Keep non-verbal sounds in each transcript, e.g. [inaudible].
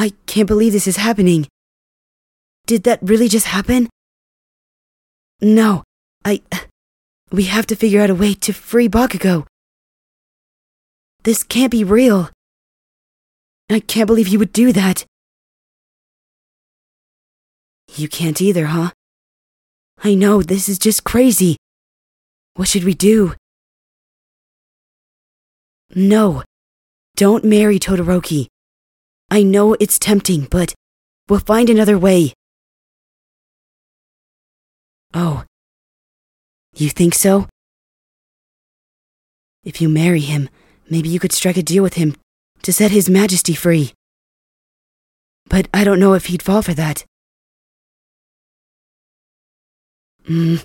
I can't believe this is happening. Did that really just happen? No, I. We have to figure out a way to free Bakugo. This can't be real. I can't believe he would do that. You can't either, huh? I know, this is just crazy. What should we do? No, don't marry Todoroki. I know it's tempting, but we'll find another way. Oh, you think so? If you marry him, maybe you could strike a deal with him to set His Majesty free. But I don't know if he'd fall for that. Hmm.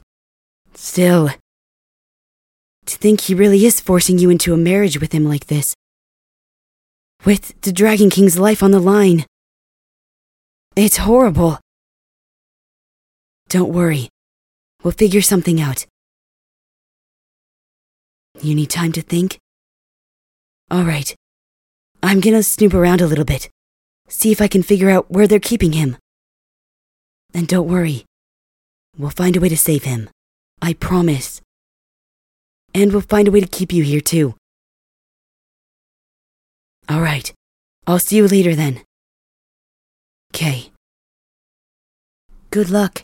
Still. To think he really is forcing you into a marriage with him like this. With the Dragon King's life on the line. It's horrible. Don't worry. We'll figure something out. You need time to think? Alright. I'm gonna snoop around a little bit. See if I can figure out where they're keeping him. And don't worry. We'll find a way to save him. I promise. And we'll find a way to keep you here too. Alright. I'll see you later then. Okay. Good luck.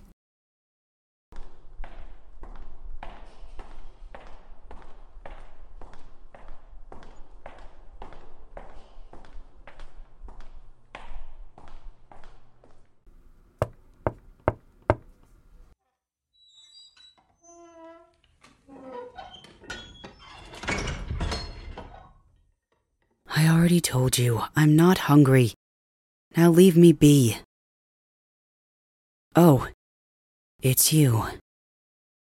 I already told you, I'm not hungry. Now leave me be. Oh, it's you.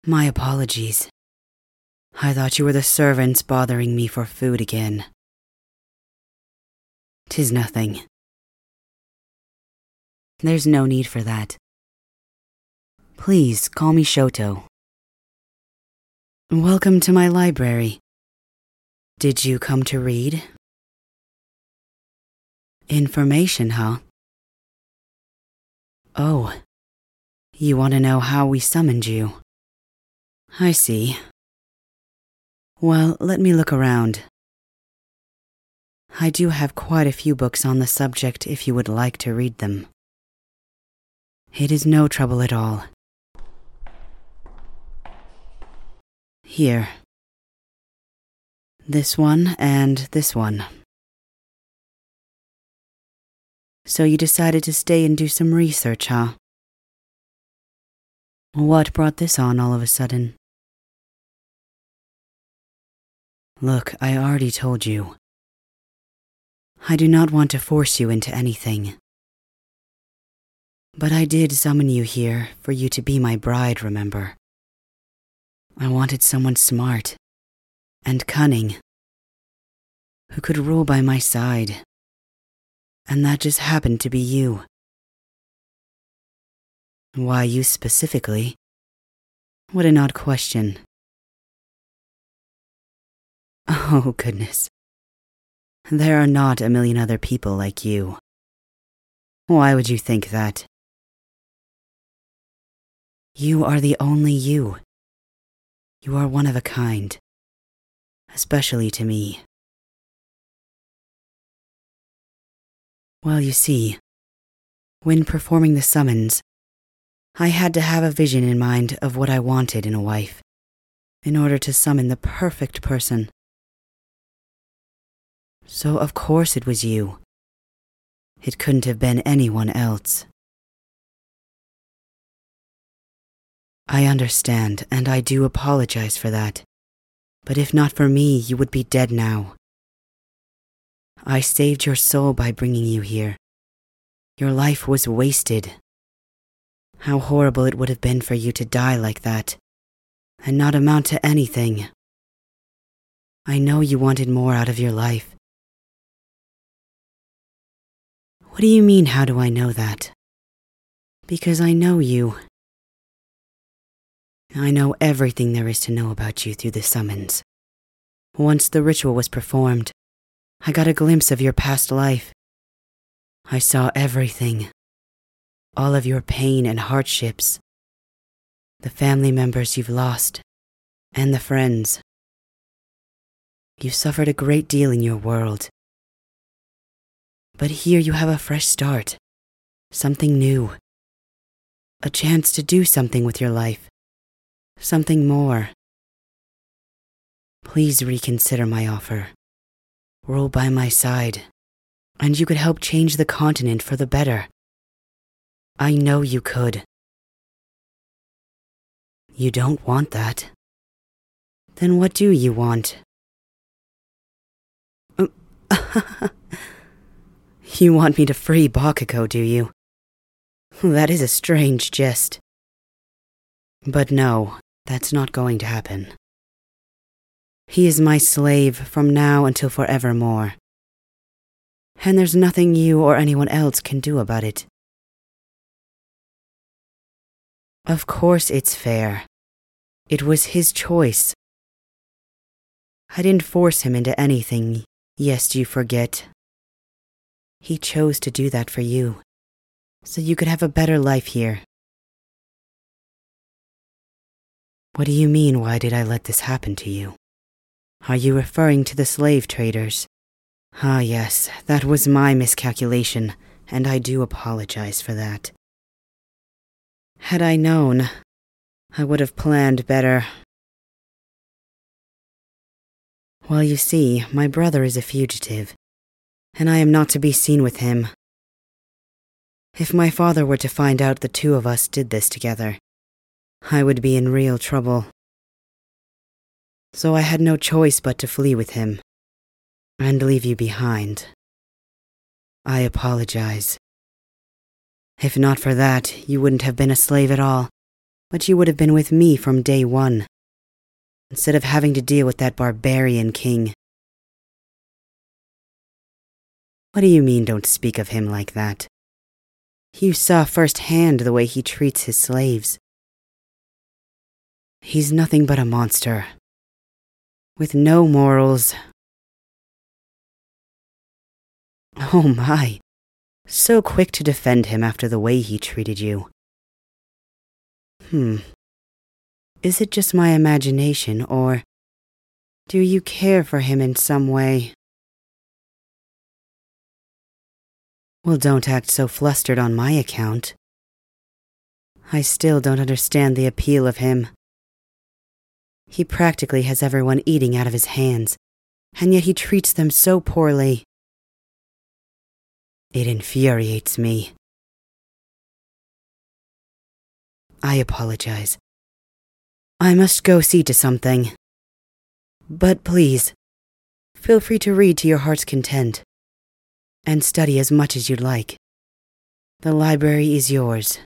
My apologies. I thought you were the servants bothering me for food again. Tis nothing. There's no need for that. Please call me Shoto. Welcome to my library. Did you come to read? Information, huh? Oh. You want to know how we summoned you? I see. Well, let me look around. I do have quite a few books on the subject if you would like to read them. It is no trouble at all. Here. This one and this one. So you decided to stay and do some research, huh? What brought this on all of a sudden? Look, I already told you. I do not want to force you into anything. But I did summon you here for you to be my bride, remember? I wanted someone smart and cunning who could rule by my side and that just happened to be you. Why you specifically? What an odd question. [laughs] Oh, goodness. There are not a million other people like you. Why would you think that? You are the only you. You are one of a kind, especially to me. Well, you see, when performing the summons, I had to have a vision in mind of what I wanted in a wife, in order to summon the perfect person. So, of course, it was you. It couldn't have been anyone else. I understand, and I do apologize for that. But if not for me, you would be dead now. I saved your soul by bringing you here. Your life was wasted. How horrible it would have been for you to die like that, and not amount to anything. I know you wanted more out of your life. What do you mean, how do I know that? Because I know you. I know everything there is to know about you through the summons. Once the ritual was performed, I got a glimpse of your past life. I saw everything. All of your pain and hardships. The family members you've lost, and the friends. You suffered a great deal in your world. But here you have a fresh start, something new, a chance to do something with your life, something more. Please reconsider my offer. Roll by my side, and you could help change the continent for the better. I know you could. You don't want that. Then what do you want? [laughs] you want me to free Bakugo, do you? That is a strange jest. But no, that's not going to happen. He is my slave from now until forevermore. And there's nothing you or anyone else can do about it. Of course it's fair. It was his choice. I didn't force him into anything, yes, you forget. He chose to do that for you, so you could have a better life here. What do you mean, why did I let this happen to you? Are you referring to the slave traders? Ah, yes, that was my miscalculation, and I do apologize for that. Had I known, I would have planned better. Well, you see, my brother is a fugitive, and I am not to be seen with him. If my father were to find out the two of us did this together, I would be in real trouble. So I had no choice but to flee with him and leave you behind. I apologize. If not for that, you wouldn't have been a slave at all but you would have been with me from day one, instead of having to deal with that barbarian king. What do you mean, don't speak of him like that? You saw firsthand the way he treats his slaves. He's nothing but a monster, with no morals. Oh my, so quick to defend him after the way he treated you. Hmm. Is it just my imagination, or do you care for him in some way? Well, don't act so flustered on my account. I still don't understand the appeal of him. He practically has everyone eating out of his hands, and yet he treats them so poorly. It infuriates me. I apologize. I must go see to something. But please, feel free to read to your heart's content, and study as much as you'd like. The library is yours.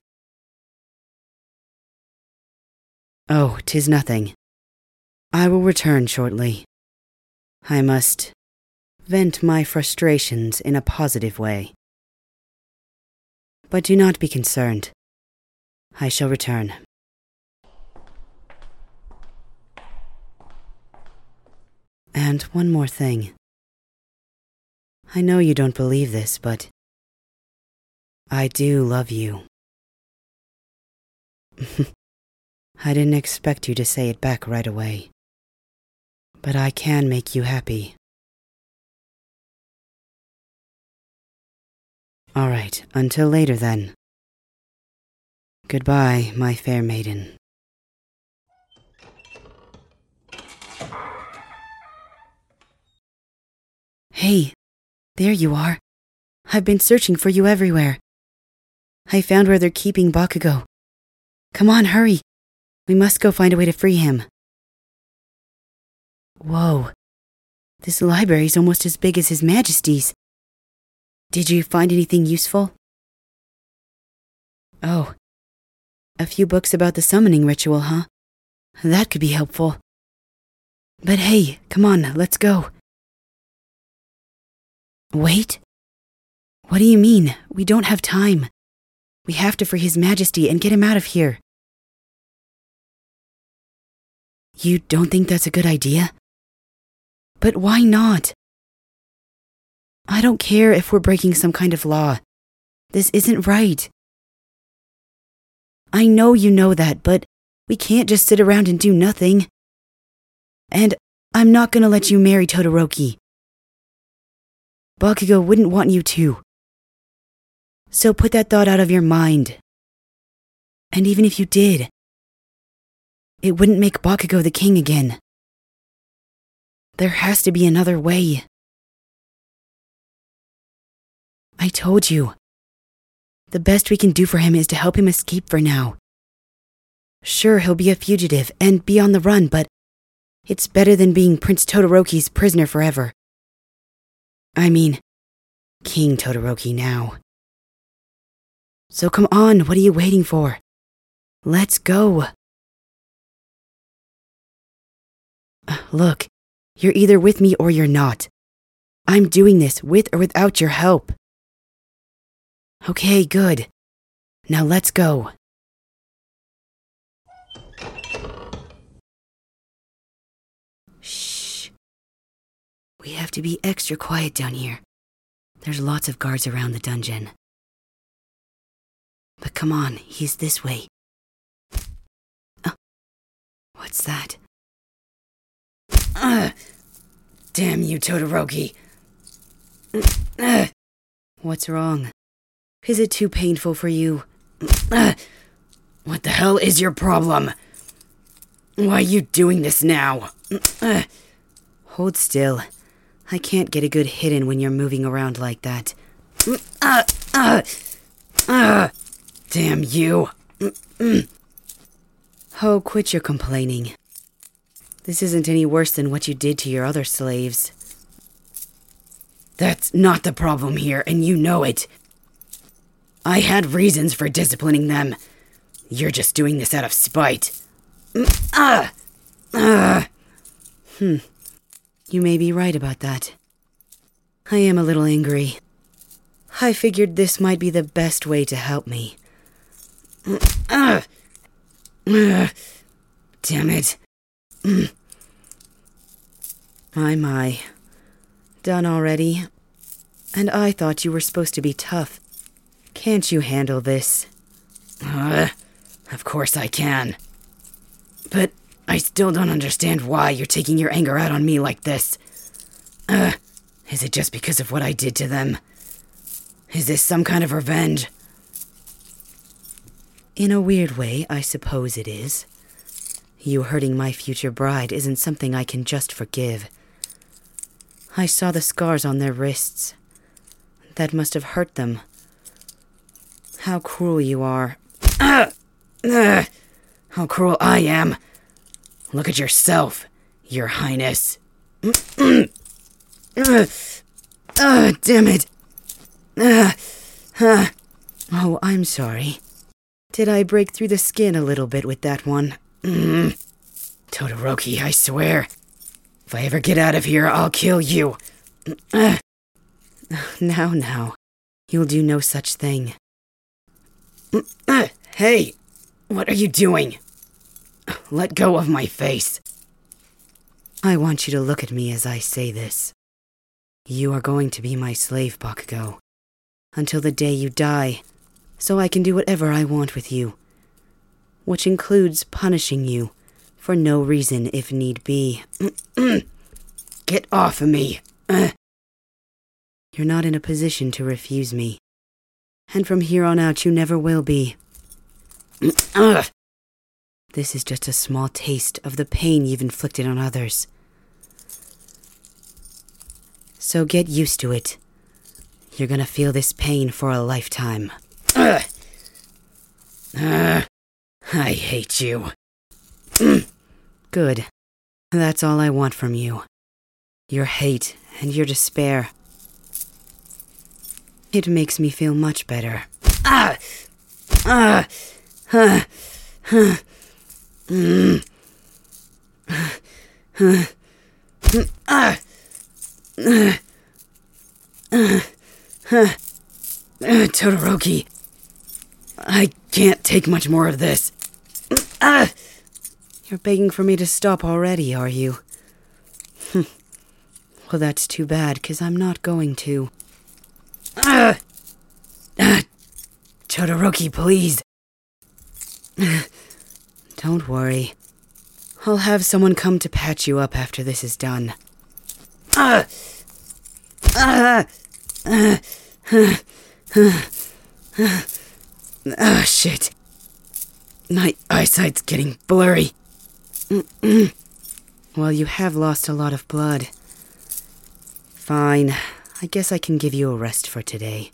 Oh, tis nothing. I will return shortly. I must vent my frustrations in a positive way. But do not be concerned. I shall return. And one more thing. I know you don't believe this, but I do love you. [laughs] I didn't expect you to say it back right away. But I can make you happy. All right, until later then. Goodbye, my fair maiden. Hey, there you are. I've been searching for you everywhere. I found where they're keeping Bakugo. Come on, hurry. We must go find a way to free him. Whoa. This library's almost as big as His Majesty's. Did you find anything useful? Oh, a few books about the summoning ritual, huh? That could be helpful. But hey, come on, let's go. Wait? What do you mean? We don't have time. We have to free His Majesty and get him out of here. You don't think that's a good idea? But why not? I don't care if we're breaking some kind of law. This isn't right. I know you know that, but we can't just sit around and do nothing. And I'm not gonna let you marry Todoroki. Bakugo wouldn't want you to. So put that thought out of your mind. And even if you did, it wouldn't make Bakugo the king again. There has to be another way. I told you. The best we can do for him is to help him escape for now. Sure, he'll be a fugitive and be on the run, but it's better than being Prince Todoroki's prisoner forever. I mean, King Todoroki now. So come on, what are you waiting for? Let's go. Uh, look, you're either with me or you're not. I'm doing this with or without your help. Okay, good. Now let's go. Shh. We have to be extra quiet down here. There's lots of guards around the dungeon. But come on, he's this way. Uh, what's that? Uh, [sighs] damn you, Todoroki. Uh, [sighs] what's wrong? Is it too painful for you? [sighs] What the hell is your problem? Why are you doing this now? Hold still. I can't get a good hit in when you're moving around like that. Damn you. [clears throat] Oh, quit your complaining. This isn't any worse than what you did to your other slaves. That's not the problem here, and you know it. I had reasons for disciplining them. You're just doing this out of spite. Ah! Ah! Hmm. You may be right about that. I am a little angry. I figured this might be the best way to help me. Ah! Ah! Damn it. [clears throat] My, my. Done already? And I thought you were supposed to be tough. Can't you handle this? Uh, of course I can. But I still don't understand why you're taking your anger out on me like this. Uh, is it just because of what I did to them? Is this some kind of revenge? In a weird way, I suppose it is. You hurting my future bride isn't something I can just forgive. I saw the scars on their wrists. That must have hurt them. How cruel you are. [coughs] How cruel I am. Look at yourself, Your Highness. [coughs] Ah! damn it. Ah! Ah! Oh, I'm sorry. Did I break through the skin a little bit with that one? Mm. Todoroki, I swear. If I ever get out of here, I'll kill you. [clears throat] Now, now. You'll do no such thing. [clears throat] Hey, what are you doing? Let go of my face. I want you to look at me as I say this. You are going to be my slave, Bakugo, until the day you die, so I can do whatever I want with you which includes punishing you for no reason if need be. [clears throat] Get off of me. [clears throat] You're not in a position to refuse me. And from here on out, you never will be. [clears throat] This is just a small taste of the pain you've inflicted on others. So get used to it. You're gonna feel this pain for a lifetime. Uh. Uh. I hate you. Good. That's all I want from you. Your hate and your despair. It makes me feel much better. Ah! Ah! Ah! Ah! Mm. Ah! Ah! Ah! Todoroki, I can't take much more of this. Ah! You're begging for me to stop already, are you? well, that's too bad, because I'm not going to. Ah! ah! Todoroki, please. [sighs] Don't worry. I'll have someone come to patch you up after this is done. Ah! Ah! Ah! Ah, Ah. Ah. Oh shit. My eyesight's getting blurry. Well, you have lost a lot of blood. Fine. I guess I can give you a rest for today.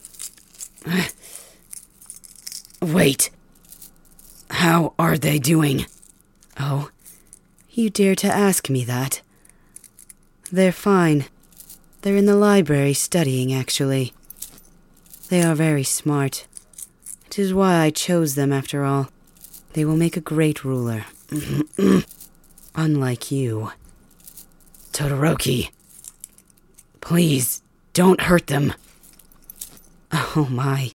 [sighs] Wait. How are they doing? Oh, you dare to ask me that? They're fine. They're in the library studying, actually. They are very smart. It is why I chose them, after all. They will make a great ruler. [clears throat] Unlike you. Todoroki. Please, don't hurt them. Oh my.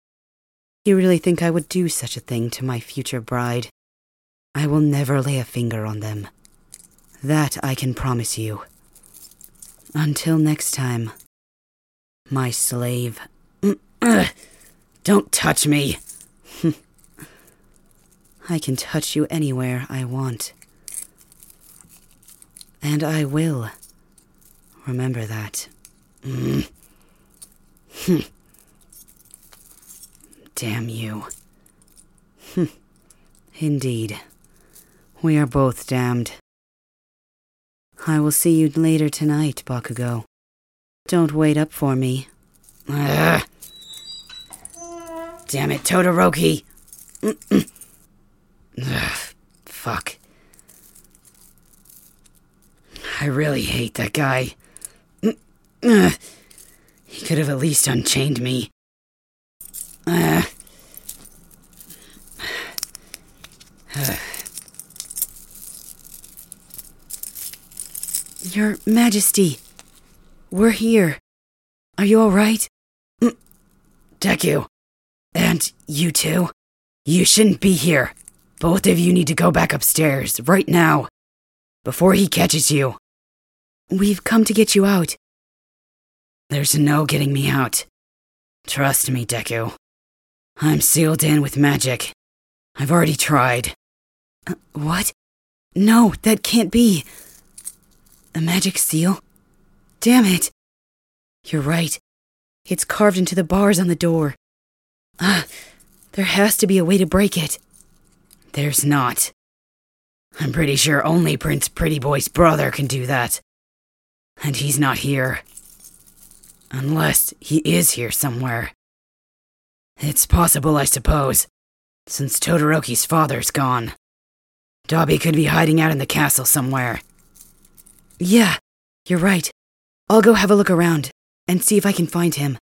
You really think I would do such a thing to my future bride? I will never lay a finger on them. That I can promise you. Until next time, my slave. [clears throat] Don't touch me. I can touch you anywhere I want. And I will. Remember that. Mm. [laughs] Damn you. [laughs] Indeed. We are both damned. I will see you later tonight, Bakugo. Don't wait up for me. Ugh. Damn it, Todoroki! [clears throat] Ugh, fuck. I really hate that guy. Ugh. He could have at least unchained me. Your Majesty, we're here. Are you alright? Mm. Deku. And you too? You shouldn't be here. Both of you need to go back upstairs, right now. Before he catches you. We've come to get you out. There's no getting me out. Trust me, Deku. I'm sealed in with magic. I've already tried. Uh, what? No, that can't be. A magic seal? Damn it! You're right. It's carved into the bars on the door. Ah, there has to be a way to break it. There's not. I'm pretty sure only Prince Pretty Boy's brother can do that. And he's not here. Unless he is here somewhere. It's possible, I suppose, since Todoroki's father's gone. Dabi could be hiding out in the castle somewhere. Yeah, you're right. I'll go have a look around and see if I can find him.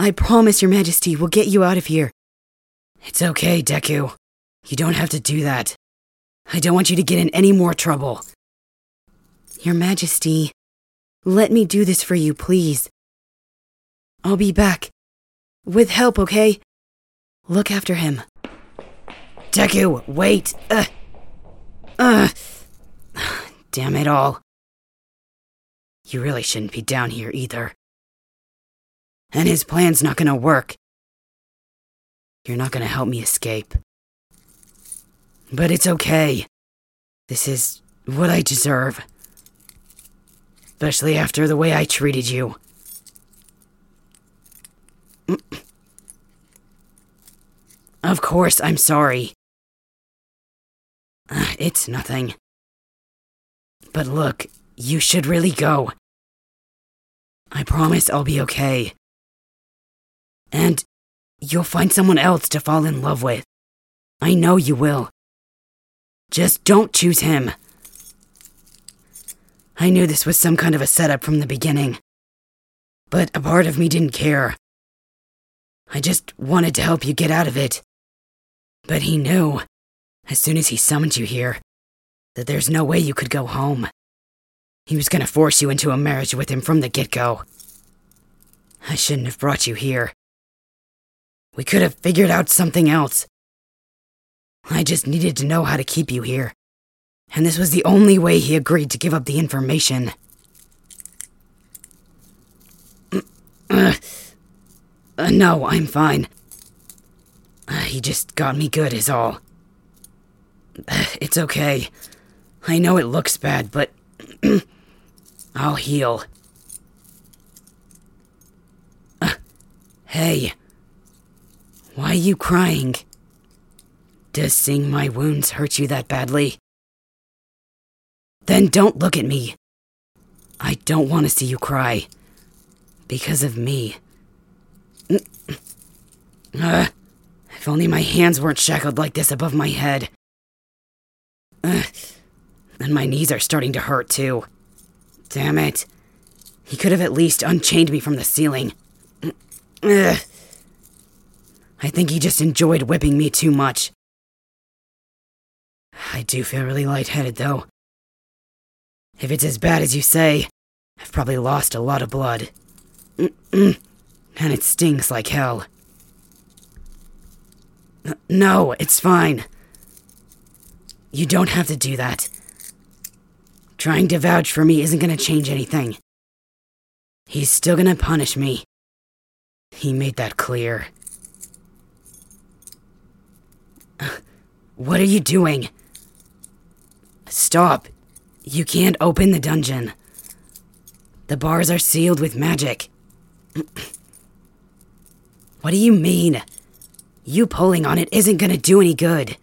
I promise, Your Majesty, we'll get you out of here. It's okay, Deku. You don't have to do that. I don't want you to get in any more trouble. Your Majesty, let me do this for you, please. I'll be back. With help, okay? Look after him. Deku, wait! Ugh! Ugh! Uh. [sighs] Damn it all. You really shouldn't be down here either. And his plan's not gonna work. You're not gonna help me escape. But it's okay. This is what I deserve. Especially after the way I treated you. Of course, I'm sorry. [sighs] It's nothing. But look, you should really go. I promise I'll be okay. And you'll find someone else to fall in love with. I know you will. Just don't choose him. I knew this was some kind of a setup from the beginning. But a part of me didn't care. I just wanted to help you get out of it. But he knew, as soon as he summoned you here, that there's no way you could go home. He was gonna force you into a marriage with him from the get go. I shouldn't have brought you here. We could have figured out something else. I just needed to know how to keep you here. And this was the only way he agreed to give up the information. Uh, no, I'm fine. Uh, he just got me good, is all. Uh, it's okay. I know it looks bad, but [clears throat] I'll heal. Uh, hey, why are you crying? Does seeing my wounds hurt you that badly? Then don't look at me. I don't want to see you cry. Because of me. [clears throat] Uh, if only my hands weren't shackled like this above my head. Uh, and my knees are starting to hurt too. Damn it. He could have at least unchained me from the ceiling. [clears throat] Uh, I think he just enjoyed whipping me too much. I do feel really lightheaded, though. If it's as bad as you say, I've probably lost a lot of blood. [clears throat] and it stings like hell. No, it's fine. You don't have to do that. Trying to vouch for me isn't gonna change anything. He's still gonna punish me. He made that clear. [sighs] What are you doing? Stop. You can't open the dungeon. The bars are sealed with magic. [clears throat] what do you mean? You pulling on it isn't gonna do any good.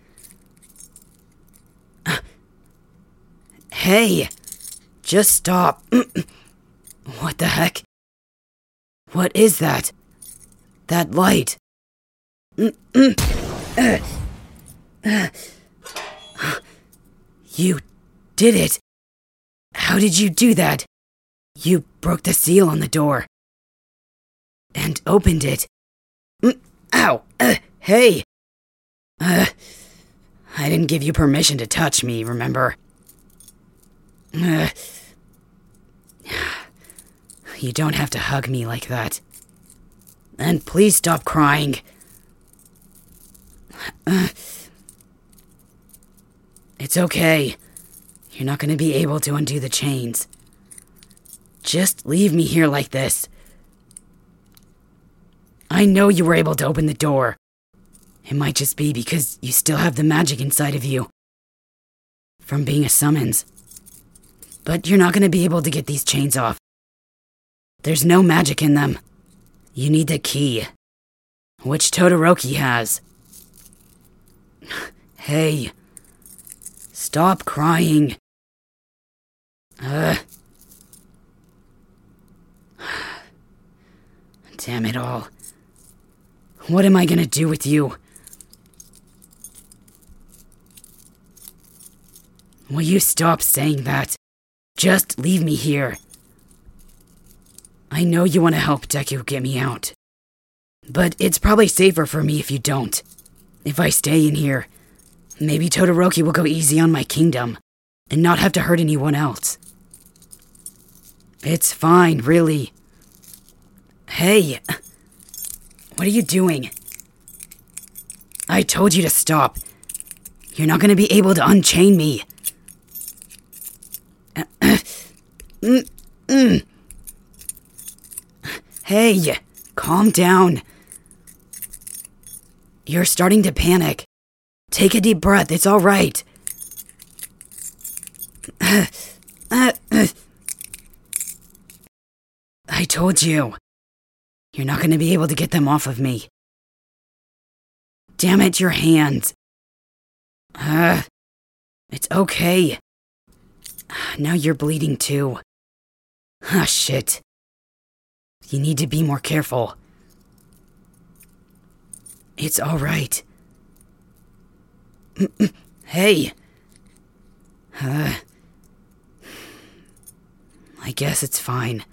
[sighs] Hey! Just stop. [clears throat] what the heck? What is that? That light. [clears throat] Uh, uh, uh, You did it. How did you do that? You broke the seal on the door. And opened it. Ow! Uh, hey! Uh, I didn't give you permission to touch me, remember? Uh, you don't have to hug me like that. And please stop crying. Uh, it's okay. You're not going to be able to undo the chains. Just leave me here like this. I know you were able to open the door. It might just be because you still have the magic inside of you. From being a summons. But you're not going to be able to get these chains off. There's no magic in them. You need the key. Which Todoroki has. [sighs] hey. Stop crying. Uh. Damn it all. What am I gonna do with you? Will you stop saying that? Just leave me here. I know you want to help Deku get me out. But it's probably safer for me if you don't. If I stay in here, maybe Todoroki will go easy on my kingdom and not have to hurt anyone else. It's fine, really. Hey, what are you doing? I told you to stop. You're not going to be able to unchain me. Hey, calm down. You're starting to panic. Take a deep breath, it's all right. I told you. You're not going to be able to get them off of me. Damn it, your hands. Uh, it's okay. Now you're bleeding too. Ah, shit. You need to be more careful. It's alright. [clears throat] hey. Uh, I guess it's fine.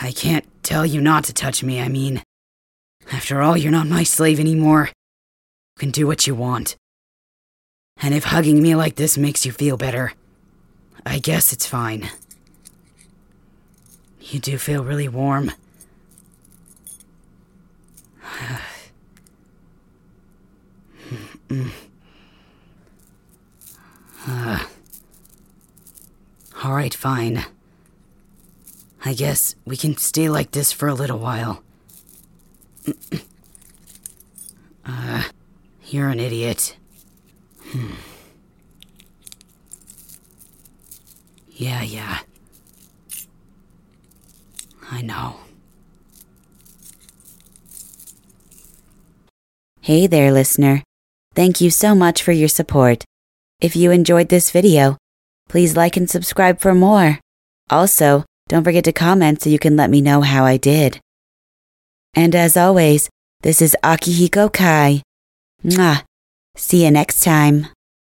I can't tell you not to touch me, I mean. After all, you're not my slave anymore. You can do what you want. And if hugging me like this makes you feel better, I guess it's fine. You do feel really warm. [sighs] [sighs] uh, Alright, fine. I guess we can stay like this for a little while. Uh, [clears throat] you're an idiot. Hmm. Yeah, yeah. I know. Hey there, listener. Thank you so much for your support. If you enjoyed this video, please like and subscribe for more. Also, don't forget to comment so you can let me know how I did. And as always, this is Akihiko Kai. Mwah. See you next time.